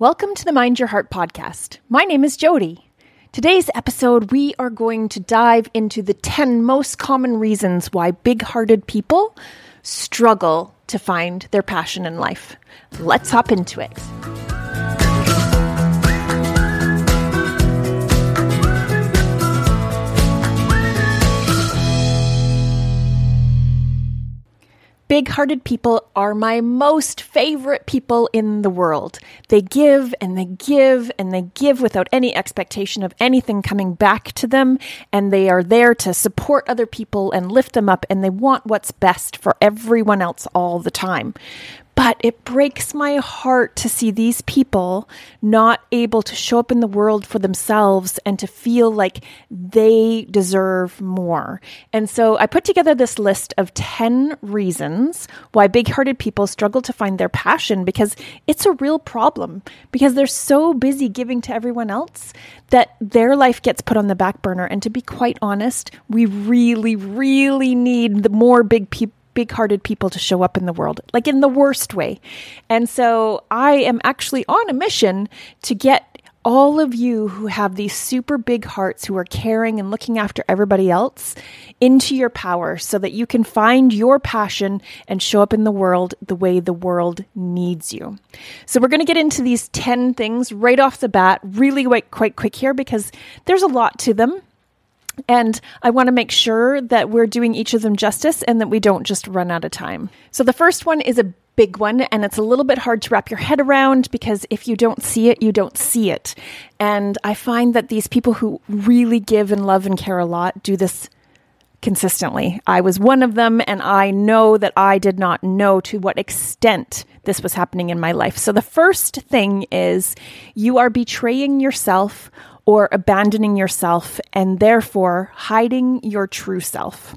Welcome to the Mind Your Heart podcast. My name is Jody. Today's episode, we are going to dive into the 10 most common reasons why big hearted people struggle to find their passion in life. Let's hop into it. Big hearted people are my most favorite people in the world. They give and they give and they give without any expectation of anything coming back to them. And they are there to support other people and lift them up. And they want what's best for everyone else all the time. But it breaks my heart to see these people not able to show up in the world for themselves and to feel like they deserve more. And so I put together this list of 10 reasons why big hearted people struggle to find their passion because it's a real problem because they're so busy giving to everyone else that their life gets put on the back burner. And to be quite honest, we really, really need the more big people big hearted people to show up in the world, like in the worst way. And so I am actually on a mission to get all of you who have these super big hearts who are caring and looking after everybody else into your power so that you can find your passion and show up in the world the way the world needs you. So we're going to get into these 10 things right off the bat, really quite, quite quick here because there's a lot to them. And I want to make sure that we're doing each of them justice and that we don't just run out of time. So the first one is a big one and it's a little bit hard to wrap your head around because if you don't see it, you don't see it. And I find that these people who really give and love and care a lot do this consistently. I was one of them, and I know that I did not know to what extent this was happening in my life. So, the first thing is you are betraying yourself or abandoning yourself and therefore hiding your true self.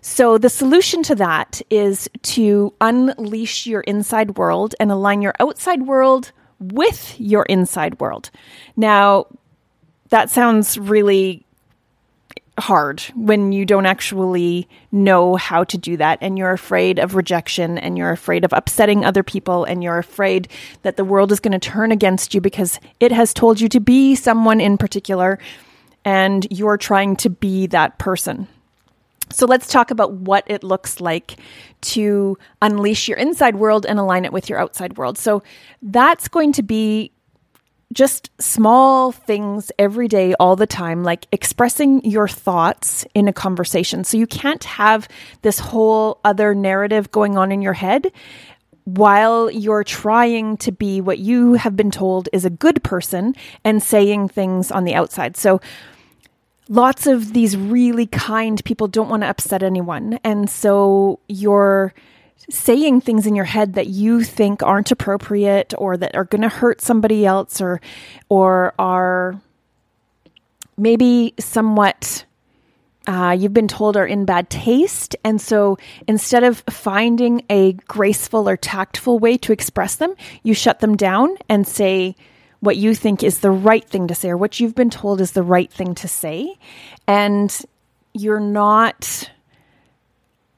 So, the solution to that is to unleash your inside world and align your outside world with your inside world. Now, that sounds really hard when you don't actually know how to do that and you're afraid of rejection and you're afraid of upsetting other people and you're afraid that the world is going to turn against you because it has told you to be someone in particular and you're trying to be that person. So let's talk about what it looks like to unleash your inside world and align it with your outside world. So that's going to be just small things every day, all the time, like expressing your thoughts in a conversation. So you can't have this whole other narrative going on in your head while you're trying to be what you have been told is a good person and saying things on the outside. So lots of these really kind people don't want to upset anyone. And so you're saying things in your head that you think aren't appropriate or that are going to hurt somebody else or or are maybe somewhat uh, you've been told are in bad taste. And so instead of finding a graceful or tactful way to express them, you shut them down and say what you think is the right thing to say or what you've been told is the right thing to say. And you're not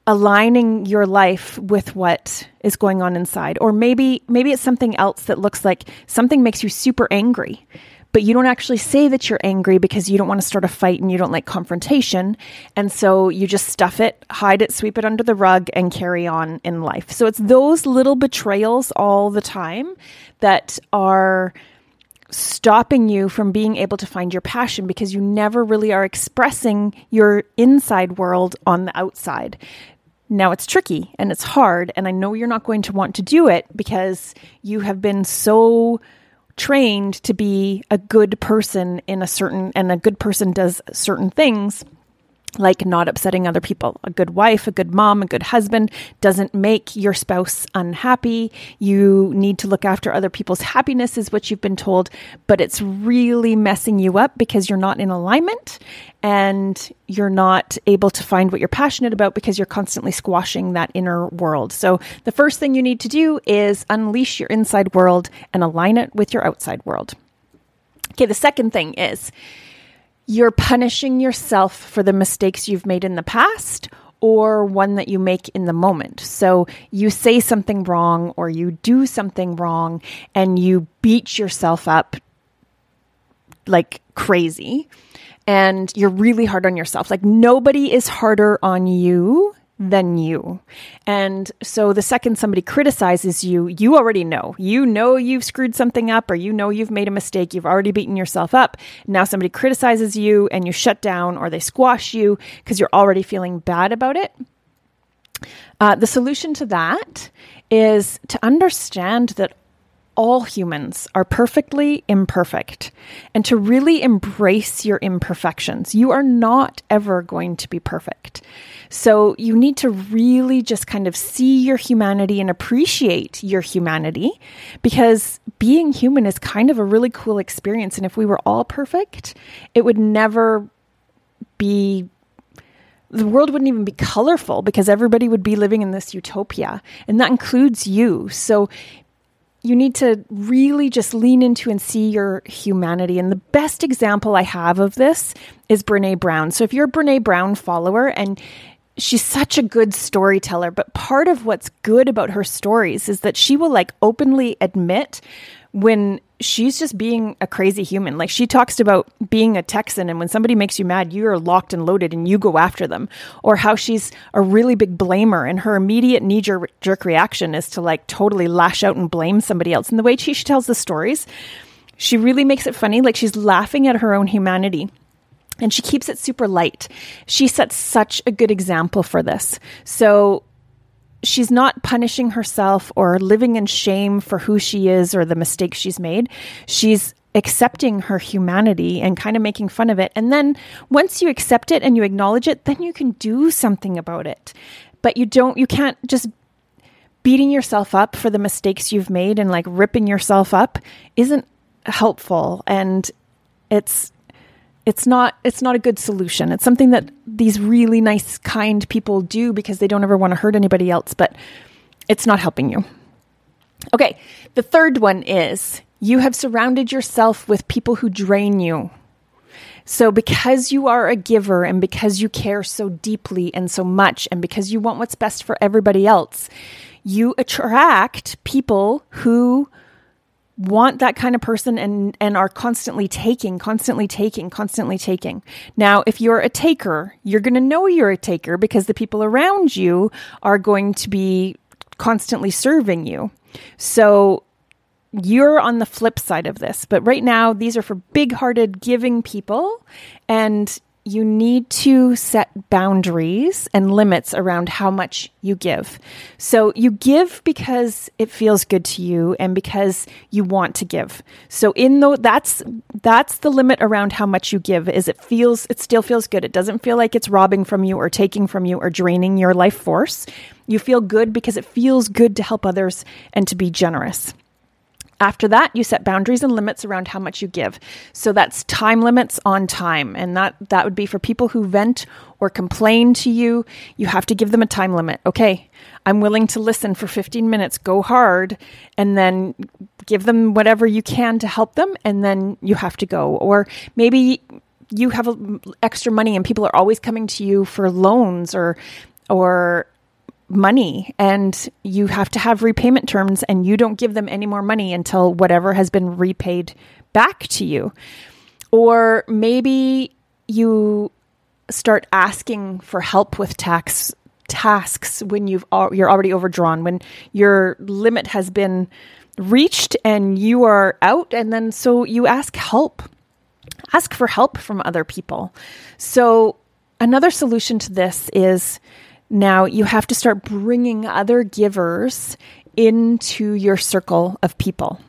aligning your life with what is going on inside. Or maybe maybe it's something else that looks like something makes you super angry but you don't actually say that you're angry because you don't want to start a fight and you don't like confrontation. And so you just stuff it hide it sweep it under the rug and carry on in life. So it's those little betrayals all the time that are stopping you from being able to find your passion because you never really are expressing your inside world on the outside. Now it's tricky and it's hard, and I know you're not going to want to do it because you have been so trained to be a good person in a certain, and a good person does certain things like not upsetting other people. A good wife, a good mom, a good husband doesn't make your spouse unhappy. You need to look after other people's happiness, is what you've been told, but it's really messing you up because you're not in alignment and you're not able to find what you're passionate about because you're constantly squashing that inner world. So, the first thing you need to do is unleash your inside world and align it with your outside world. Okay, the second thing is, you're punishing yourself for the mistakes you've made in the past or one that you make in the moment. So you say something wrong or you do something wrong and you beat yourself up like crazy and you're really hard on yourself. Like nobody is harder on you than you. And so the second somebody criticizes you, you already know. You know you've screwed something up or you know you've made a mistake. You've already beaten yourself up. Now somebody criticizes you and you shut down or they squash you because you're already feeling bad about it. Uh, the solution to that is to understand that all humans are perfectly imperfect and to really embrace your imperfections. You are not ever going to be perfect. So you need to really just kind of see your humanity and appreciate your humanity because being human is kind of a really cool experience. And if we were all perfect, it would never be the world wouldn't even be colorful because everybody would be living in this utopia. And that includes you. So you need to really just lean into and see your humanity. And the best example I have of this is Brene Brown. So if you're a Brene Brown follower and she's such a good storyteller, but part of what's good about her stories is that she will like openly admit when she's just being a crazy human. Like she talks about being a Texan and when somebody makes you mad, you're locked and loaded and you go after them. Or how she's a really big blamer and her immediate knee jerk reaction is to like totally lash out and blame somebody else. And the way she, she tells the stories, she really makes it funny. Like she's laughing at her own humanity. And she keeps it super light. She sets such a good example for this. So she's not punishing herself or living in shame for who she is or the mistakes she's made. She's accepting her humanity and kind of making fun of it. And then once you accept it and you acknowledge it, then you can do something about it. But you don't, you can't just beating yourself up for the mistakes you've made and like ripping yourself up isn't helpful. And it's, it's not it's not a good solution. It's something that these really nice kind people do because they don't ever want to hurt anybody else, but it's not helping you. Okay, the third one is you have surrounded yourself with people who drain you. So, because you are a giver and because you care so deeply and so much, and because you want what's best for everybody else, you attract people who want that kind of person and and are constantly taking constantly taking constantly taking. Now if you're a taker you're going to know you're a taker because the people around you are going to be constantly serving you. So you're on the flip side of this but right now these are for big-hearted giving people and you need to set boundaries and limits around how much you give. So you give because it feels good to you and because you want to give. So in the that's that's the limit around how much you give is it feels it still feels good. It doesn't feel like it's robbing from you or taking from you or draining your life force. You feel good because it feels good to help others and to be generous. After that, you set boundaries and limits around how much you give. So that's time limits on time. And that, that would be for people who vent or complain to you. You have to give them a time limit. Okay, I'm willing to listen for 15 minutes, go hard, and then give them whatever you can to help them. And then you have to go. Or maybe you have extra money and people are always coming to you for loans or, or money and you have to have repayment terms and you don't give them any more money until whatever has been repaid back to you. Or maybe you start asking for help with tax tasks when you've you're already overdrawn when your limit has been reached and you are out and then so you ask help ask for help from other people so another solution to this is now you have to start bringing other givers into your circle of people.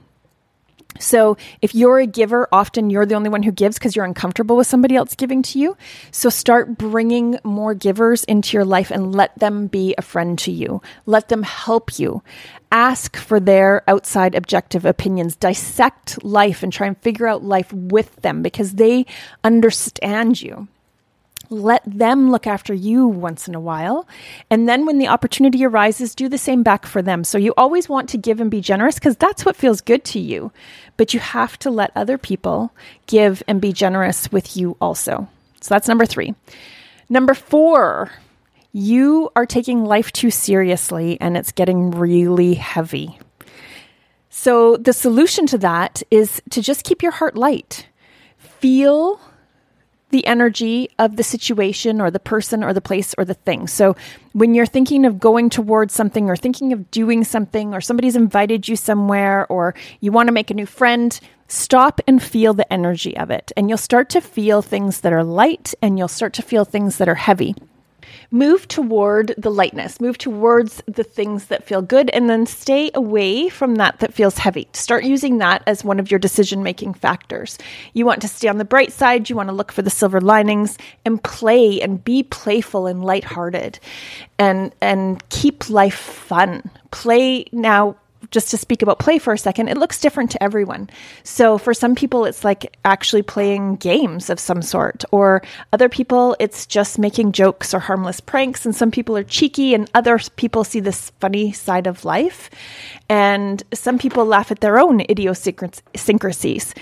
So, if you're a giver, often you're the only one who gives because you're uncomfortable with somebody else giving to you. So, start bringing more givers into your life and let them be a friend to you. Let them help you. Ask for their outside objective opinions. Dissect life and try and figure out life with them because they understand you let them look after you once in a while. And then when the opportunity arises, do the same back for them. So you always want to give and be generous because that's what feels good to you. But you have to let other people give and be generous with you also. So that's number three. Number four, you are taking life too seriously and it's getting really heavy. So, the solution to that is to just keep your heart light. Feel the energy of the situation or the person or the place or the thing. So, when you're thinking of going towards something or thinking of doing something or somebody's invited you somewhere or you want to make a new friend, stop and feel the energy of it. And you'll start to feel things that are light and you'll start to feel things that are heavy move toward the lightness, move towards the things that feel good, and then stay away from that that feels heavy. Start using that as one of your decision making factors. You want to stay on the bright side, you want to look for the silver linings and play and be playful and lighthearted and and keep life fun. Play now just to speak about play for a second, it looks different to everyone. So for some people, it's like actually playing games of some sort, or other people, it's just making jokes or harmless pranks. And some people are cheeky, and other people see this funny side of life. And some people laugh at their own idiosyncrasies.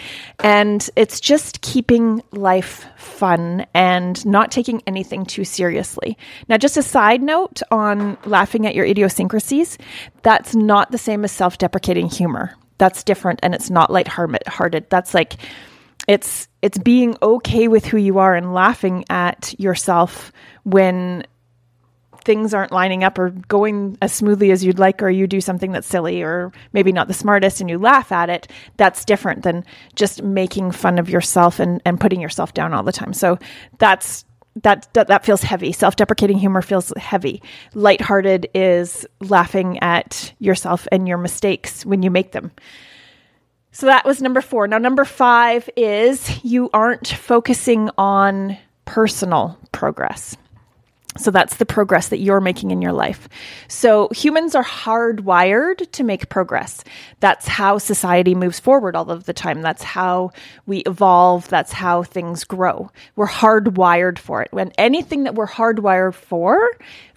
And it's just keeping life fun and not taking anything too seriously. Now, just a side note on laughing at your idiosyncrasies, that's not the same as self deprecating humor. That's different and it's not lighthearted. That's like, it's it's being okay with who you are and laughing at yourself when things aren't lining up or going as smoothly as you'd like, or you do something that's silly or maybe not the smartest and you laugh at it, that's different than just making fun of yourself and, and putting yourself down all the time. So that's that, that that feels heavy. Self-deprecating humor feels heavy. Lighthearted is laughing at yourself and your mistakes when you make them. So that was number 4. Now number 5 is you aren't focusing on personal progress. So that's the progress that you're making in your life. So humans are hardwired to make progress. That's how society moves forward all of the time. That's how we evolve. That's how things grow. We're hardwired for it. When anything that we're hardwired for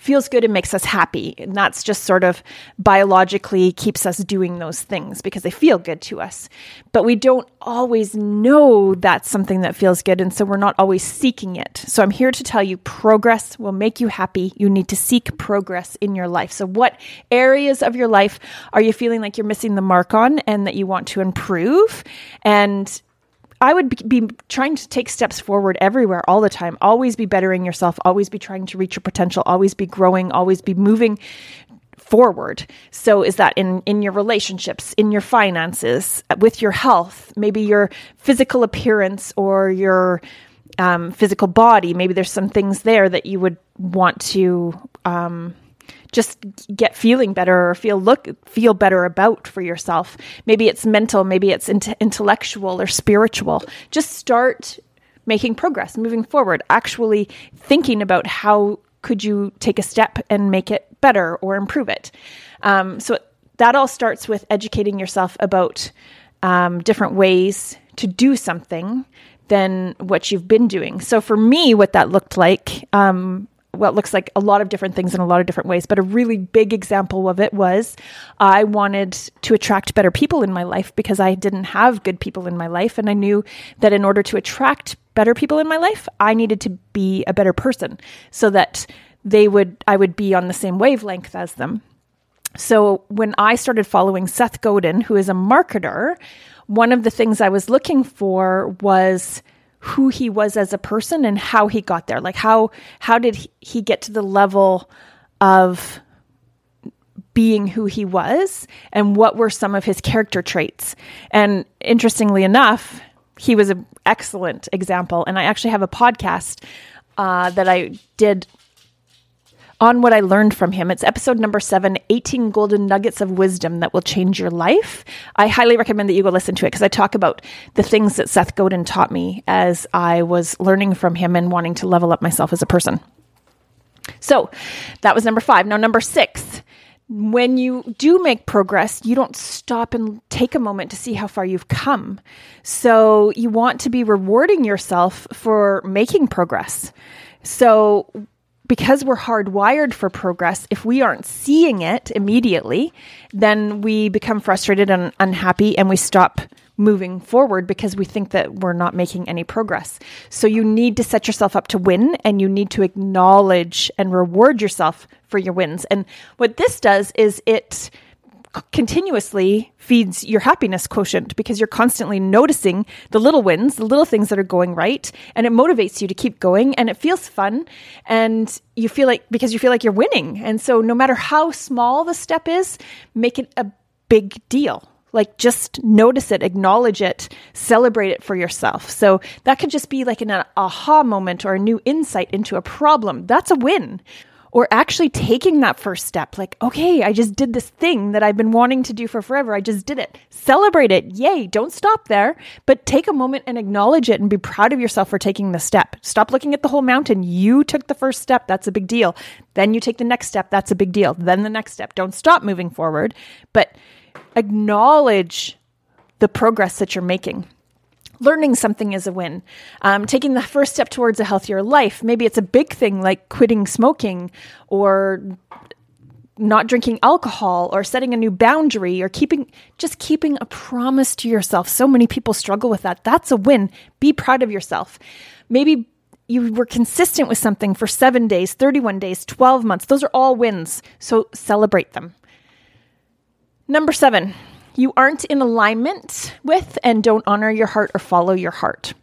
feels good and makes us happy. And that's just sort of biologically keeps us doing those things because they feel good to us. But we don't always know that's something that feels good. And so we're not always seeking it. So I'm here to tell you progress will make you happy. You need to seek progress in your life. So, what areas of your life are you feeling like you're missing the mark on and that you want to improve? And I would be trying to take steps forward everywhere all the time. Always be bettering yourself, always be trying to reach your potential, always be growing, always be moving forward. So is that in in your relationships, in your finances, with your health, maybe your physical appearance or your um, physical body. Maybe there's some things there that you would want to um, just get feeling better or feel look feel better about for yourself. Maybe it's mental, maybe it's intellectual or spiritual. Just start making progress, moving forward, actually thinking about how could you take a step and make it better or improve it. Um, so that all starts with educating yourself about um, different ways to do something than what you've been doing. So for me, what that looked like um, it looks like a lot of different things in a lot of different ways, but a really big example of it was I wanted to attract better people in my life because I didn't have good people in my life. And I knew that in order to attract better people in my life, I needed to be a better person so that they would, I would be on the same wavelength as them. So when I started following Seth Godin, who is a marketer, one of the things I was looking for was who he was as a person and how he got there. Like how how did he get to the level of being who he was and what were some of his character traits. And interestingly enough, he was an excellent example. And I actually have a podcast uh, that I did on what I learned from him. It's episode number seven 18 golden nuggets of wisdom that will change your life. I highly recommend that you go listen to it because I talk about the things that Seth Godin taught me as I was learning from him and wanting to level up myself as a person. So that was number five. Now, number six. When you do make progress, you don't stop and take a moment to see how far you've come. So, you want to be rewarding yourself for making progress. So, because we're hardwired for progress, if we aren't seeing it immediately, then we become frustrated and unhappy and we stop moving forward because we think that we're not making any progress. So you need to set yourself up to win and you need to acknowledge and reward yourself for your wins. And what this does is it continuously feeds your happiness quotient because you're constantly noticing the little wins, the little things that are going right, and it motivates you to keep going and it feels fun and you feel like because you feel like you're winning. And so no matter how small the step is, make it a big deal. Like just notice it, acknowledge it, celebrate it for yourself. So that could just be like an aha moment or a new insight into a problem. That's a win or actually taking that first step like okay i just did this thing that i've been wanting to do for forever. I just did it. Celebrate it. Yay. Don't stop there but take a moment and acknowledge it and be proud of yourself for taking the step. Stop looking at the whole mountain. You took the first step. That's a big deal. Then you take the next step. That's a big deal. Then the next step. Don't stop moving forward but acknowledge the progress that you're making learning something is a win. Um, taking the first step towards a healthier life. Maybe it's a big thing like quitting smoking or not drinking alcohol or setting a new boundary or keeping just keeping a promise to yourself. So many people struggle with that. That's a win. Be proud of yourself. Maybe you were consistent with something for 7 days, 31 days, 12 months. Those are all wins. So celebrate them. Number 7 you aren't in alignment with and don't honor your heart or follow your heart.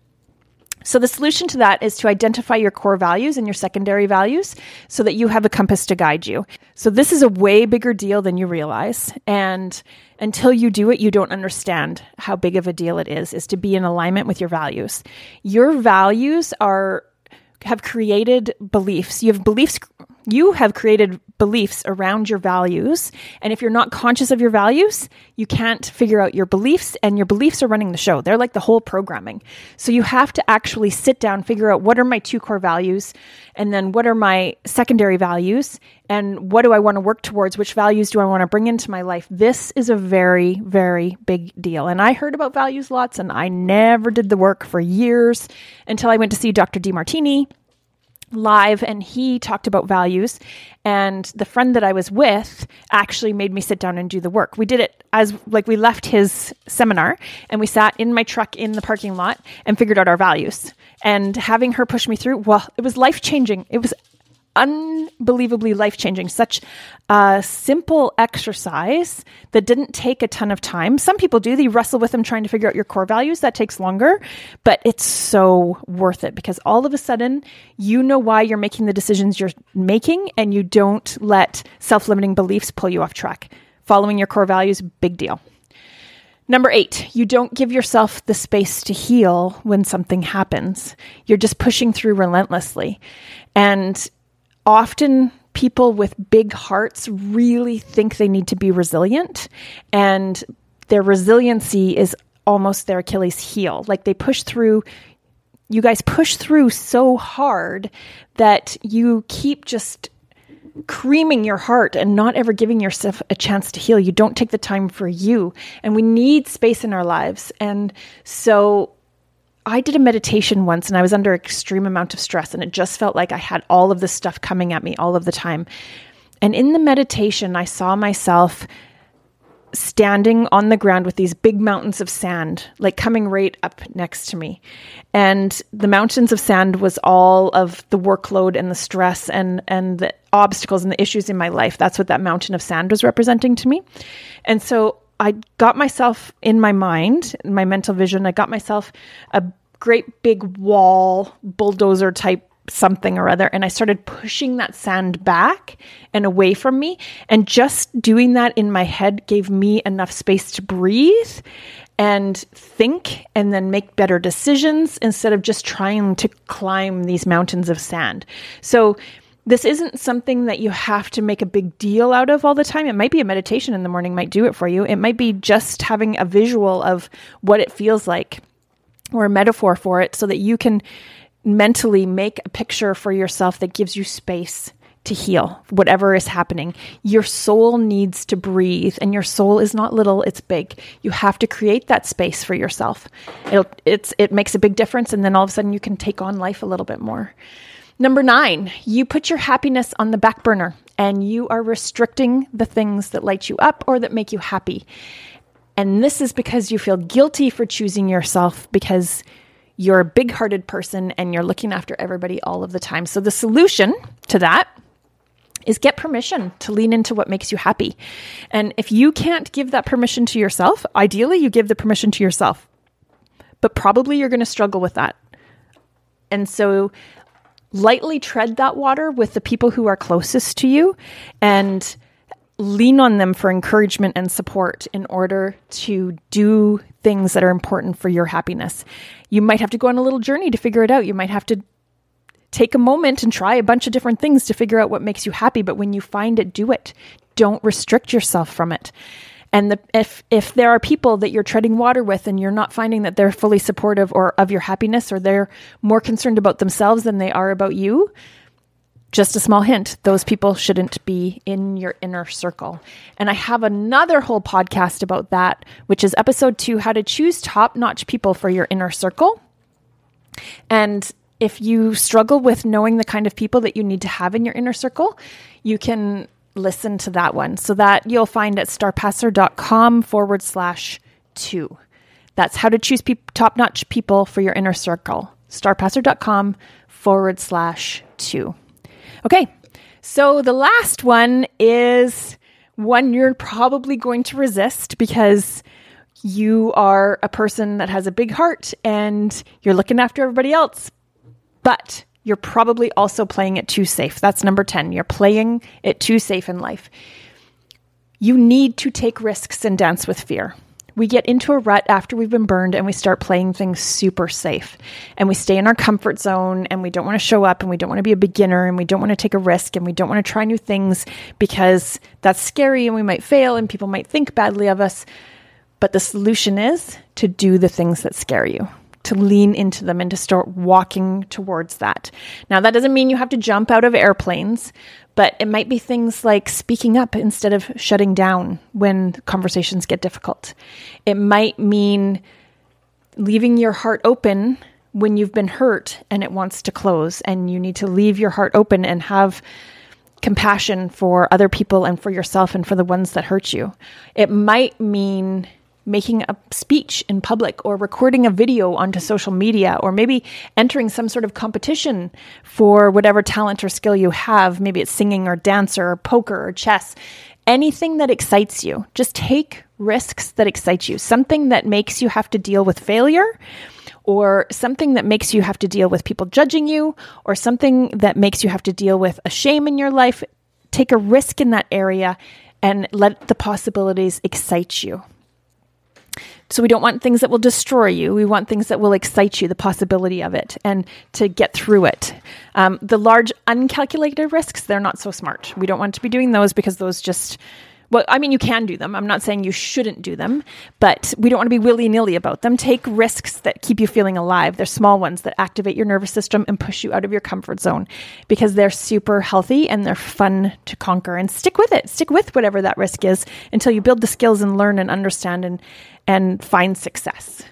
So, the solution to that is to identify your core values and your secondary values so that you have a compass to guide you. So, this is a way bigger deal than you realize. And until you do it, you don't understand how big of a deal it is, is to be in alignment with your values. Your values are have created beliefs. You have beliefs you have created beliefs around your values. And if you're not conscious of your values, you can't figure out your beliefs, and your beliefs are running the show. They're like the whole programming. So you have to actually sit down, figure out what are my two core values, and then what are my secondary values, and what do I want to work towards? Which values do I want to bring into my life? This is a very, very big deal. And I heard about values lots, and I never did the work for years until I went to see Dr. Demartini live and he talked about values and the friend that I was with actually made me sit down and do the work. We did it as like we left his seminar and we sat in my truck in the parking lot and figured out our values. And having her push me through, well, it was life changing. It was unbelievably life changing. Such a simple exercise that didn't take a ton of time. Some people do, they wrestle with them trying to figure out your core values. That takes longer, but it's so worth it because all of a sudden you know why you're making the decisions you're making and you don't let self limiting beliefs pull you off track. Following your core values, big deal. Number eight, you don't give yourself the space to heal when something happens. You're just pushing through relentlessly. And often people with big hearts really think they need to be resilient and their resiliency is almost their Achilles heel. Like they push through you guys push through so hard that you keep just creaming your heart and not ever giving yourself a chance to heal. You don't take the time for you. And we need space in our lives. And so I did a meditation once and I was under extreme amount of stress and it just felt like I had all of this stuff coming at me all of the time. And in the meditation, I saw myself standing on the ground with these big mountains of sand, like coming right up next to me. And the mountains of sand was all of the workload and the stress and, and the obstacles and the issues in my life. That's what that mountain of sand was representing to me. And so I got myself in my mind, in my mental vision, I got myself a great big wall, bulldozer type something or other. And I started pushing that sand back and away from me. And just doing that in my head gave me enough space to breathe and think and then make better decisions instead of just trying to climb these mountains of sand. So this isn't something that you have to make a big deal out of all the time. It might be a meditation in the morning might do it for you. It might be just having a visual of what it feels like or a metaphor for it so that you can mentally make a picture for yourself that gives you space to heal whatever is happening. Your soul needs to breathe, and your soul is not little; it's big. You have to create that space for yourself. It'll, it's it makes a big difference, and then all of a sudden you can take on life a little bit more. Number nine, you put your happiness on the back burner and you are restricting the things that light you up or that make you happy. And this is because you feel guilty for choosing yourself because you're a big hearted person and you're looking after everybody all of the time. So, the solution to that is get permission to lean into what makes you happy. And if you can't give that permission to yourself, ideally you give the permission to yourself. But probably you're going to struggle with that. And so lightly tread that water with the people who are closest to you and lean on them for encouragement and support in order to do things that are important for your happiness. You might have to go on a little journey to figure it out. You might have to take a moment and try a bunch of different things to figure out what makes you happy. But when you find it, do it. Don't restrict yourself from it. And the, if if there are people that you're treading water with and you're not finding that they're fully supportive or of your happiness or they're more concerned about themselves than they are about you, just a small hint, those people shouldn't be in your inner circle. And I have another whole podcast about that, which is episode 2 how to choose top-notch people for your inner circle. And if you struggle with knowing the kind of people that you need to have in your inner circle, you can listen to that one. So that you'll find at starpasser.com forward slash two. That's how to choose pe- top notch people for your inner circle. Starpasser.com forward slash two. Okay, so the last one is one you're probably going to resist because you are a person that has a big heart and you're looking after everybody else. But you're probably also playing it too safe. That's number 10. You're playing it too safe in life. You need to take risks and dance with fear. We get into a rut after we've been burned and we start playing things super safe. And we stay in our comfort zone and we don't want to show up and we don't want to be a beginner and we don't want to take a risk and we don't want to try new things because that's scary and we might fail and people might think badly of us. But the solution is to do the things that scare you to lean into them and to start walking towards that. Now, that doesn't mean you have to jump out of airplanes, but it might be things like speaking up instead of shutting down when conversations get difficult. It might mean leaving your heart open when you've been hurt and it wants to close, and you need to leave your heart open and have compassion for other people and for yourself and for the ones that hurt you. It might mean making a speech in public or recording a video onto social media or maybe entering some sort of competition for whatever talent or skill you have. Maybe it's singing or dance or poker or chess. Anything that excites you. Just take risks that excite you. Something that makes you have to deal with failure or something that makes you have to deal with people judging you or something that makes you have to deal with a shame in your life. Take a risk in that area and let the possibilities excite you. So we don't want things that will destroy you. We want things that will excite you, the possibility of it, and to get through it. Um, the large uncalculated risks, they're not so smart. We don't want to be doing those because those just well, I mean, you can do them. I'm not saying you shouldn't do them, but we don't want to be willy nilly about them. Take risks that keep you feeling alive. They're small ones that activate your nervous system and push you out of your comfort zone because they're super healthy and they're fun to conquer. And stick with it. Stick with whatever that risk is until you build the skills and learn and understand and, and find success.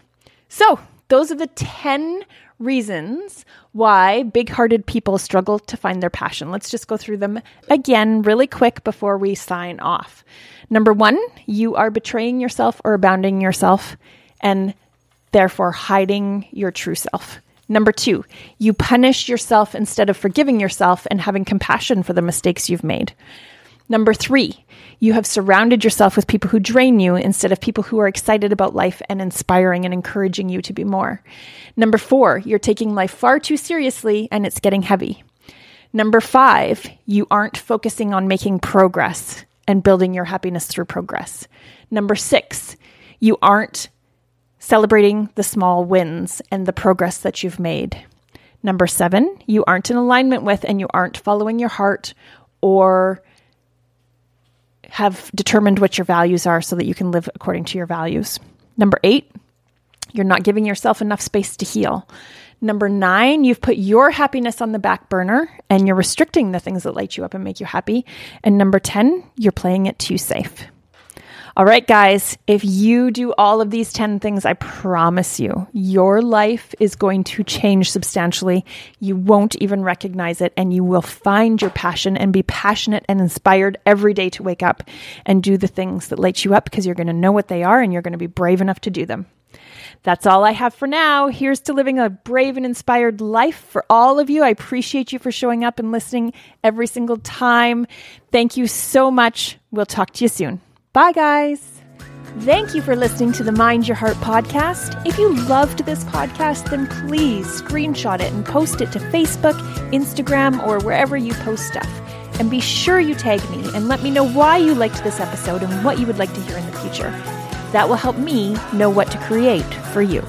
So, those are the 10 reasons why big hearted people struggle to find their passion. Let's just go through them again really quick before we sign off. Number one, you are betraying yourself or abounding yourself and therefore hiding your true self. Number two, you punish yourself instead of forgiving yourself and having compassion for the mistakes you've made. Number three, you have surrounded yourself with people who drain you instead of people who are excited about life and inspiring and encouraging you to be more. Number four, you're taking life far too seriously and it's getting heavy. Number five, you aren't focusing on making progress and building your happiness through progress. Number six, you aren't celebrating the small wins and the progress that you've made. Number seven, you aren't in alignment with and you aren't following your heart or have determined what your values are so that you can live according to your values. Number eight, you're not giving yourself enough space to heal. Number nine, you've put your happiness on the back burner and you're restricting the things that light you up and make you happy. And number 10, you're playing it too safe. All right, guys, if you do all of these 10 things, I promise you, your life is going to change substantially. You won't even recognize it, and you will find your passion and be passionate and inspired every day to wake up and do the things that light you up because you're going to know what they are and you're going to be brave enough to do them. That's all I have for now. Here's to living a brave and inspired life for all of you. I appreciate you for showing up and listening every single time. Thank you so much. We'll talk to you soon. Bye, guys. Thank you for listening to the Mind Your Heart podcast. If you loved this podcast, then please screenshot it and post it to Facebook, Instagram, or wherever you post stuff. And be sure you tag me and let me know why you liked this episode and what you would like to hear in the future. That will help me know what to create for you.